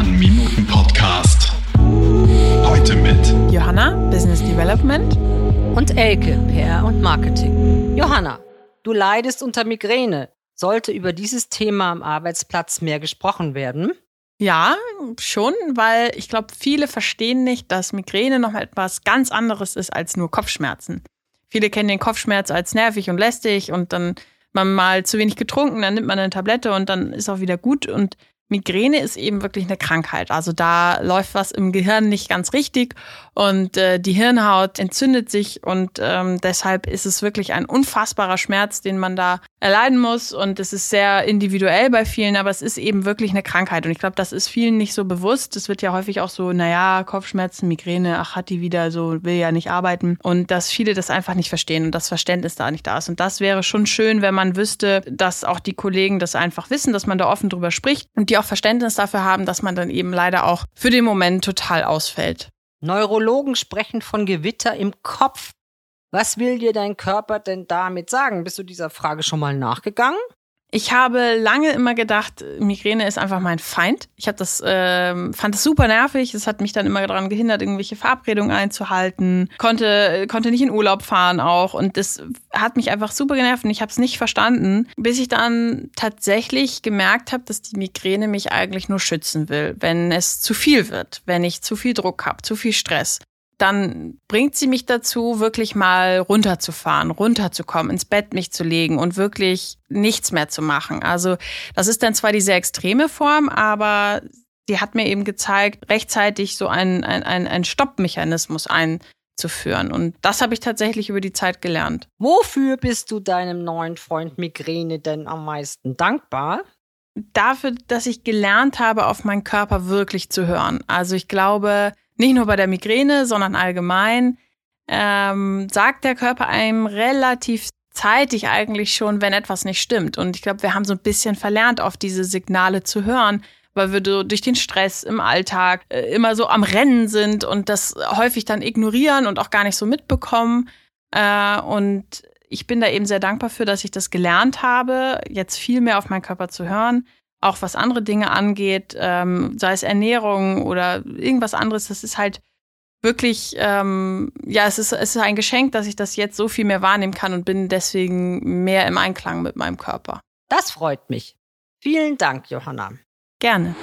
Sternminuten Podcast. Heute mit Johanna, Business Development. Und Elke, PR und Marketing. Johanna, du leidest unter Migräne. Sollte über dieses Thema am Arbeitsplatz mehr gesprochen werden? Ja, schon, weil ich glaube, viele verstehen nicht, dass Migräne noch etwas ganz anderes ist als nur Kopfschmerzen. Viele kennen den Kopfschmerz als nervig und lästig und dann man mal zu wenig getrunken, dann nimmt man eine Tablette und dann ist auch wieder gut. Und Migräne ist eben wirklich eine Krankheit. Also da läuft was im Gehirn nicht ganz richtig und äh, die Hirnhaut entzündet sich und ähm, deshalb ist es wirklich ein unfassbarer Schmerz, den man da erleiden muss und es ist sehr individuell bei vielen, aber es ist eben wirklich eine Krankheit und ich glaube, das ist vielen nicht so bewusst. Es wird ja häufig auch so, naja, Kopfschmerzen, Migräne, ach, hat die wieder so, will ja nicht arbeiten und dass viele das einfach nicht verstehen und das Verständnis da nicht da ist und das wäre schon schön, wenn man wüsste, dass auch die Kollegen das einfach wissen, dass man da offen drüber spricht und die auch Verständnis dafür haben, dass man dann eben leider auch für den Moment total ausfällt. Neurologen sprechen von Gewitter im Kopf. Was will dir dein Körper denn damit sagen? Bist du dieser Frage schon mal nachgegangen? Ich habe lange immer gedacht, Migräne ist einfach mein Feind. Ich habe das, ähm, fand es super nervig. Es hat mich dann immer daran gehindert, irgendwelche Verabredungen einzuhalten. Konnte, konnte nicht in Urlaub fahren auch. Und das hat mich einfach super genervt und ich habe es nicht verstanden, bis ich dann tatsächlich gemerkt habe, dass die Migräne mich eigentlich nur schützen will, wenn es zu viel wird, wenn ich zu viel Druck habe, zu viel Stress dann bringt sie mich dazu, wirklich mal runterzufahren, runterzukommen, ins Bett mich zu legen und wirklich nichts mehr zu machen. Also das ist dann zwar die sehr extreme Form, aber sie hat mir eben gezeigt, rechtzeitig so einen, einen, einen Stoppmechanismus einzuführen. Und das habe ich tatsächlich über die Zeit gelernt. Wofür bist du deinem neuen Freund Migräne denn am meisten dankbar? Dafür, dass ich gelernt habe, auf meinen Körper wirklich zu hören. Also ich glaube, nicht nur bei der Migräne, sondern allgemein, ähm, sagt der Körper einem relativ zeitig eigentlich schon, wenn etwas nicht stimmt. Und ich glaube, wir haben so ein bisschen verlernt, auf diese Signale zu hören, weil wir durch den Stress im Alltag äh, immer so am Rennen sind und das häufig dann ignorieren und auch gar nicht so mitbekommen. Äh, und ich bin da eben sehr dankbar für, dass ich das gelernt habe, jetzt viel mehr auf meinen Körper zu hören auch was andere Dinge angeht, ähm, sei es Ernährung oder irgendwas anderes, das ist halt wirklich, ähm, ja, es ist, es ist ein Geschenk, dass ich das jetzt so viel mehr wahrnehmen kann und bin deswegen mehr im Einklang mit meinem Körper. Das freut mich. Vielen Dank, Johanna. Gerne.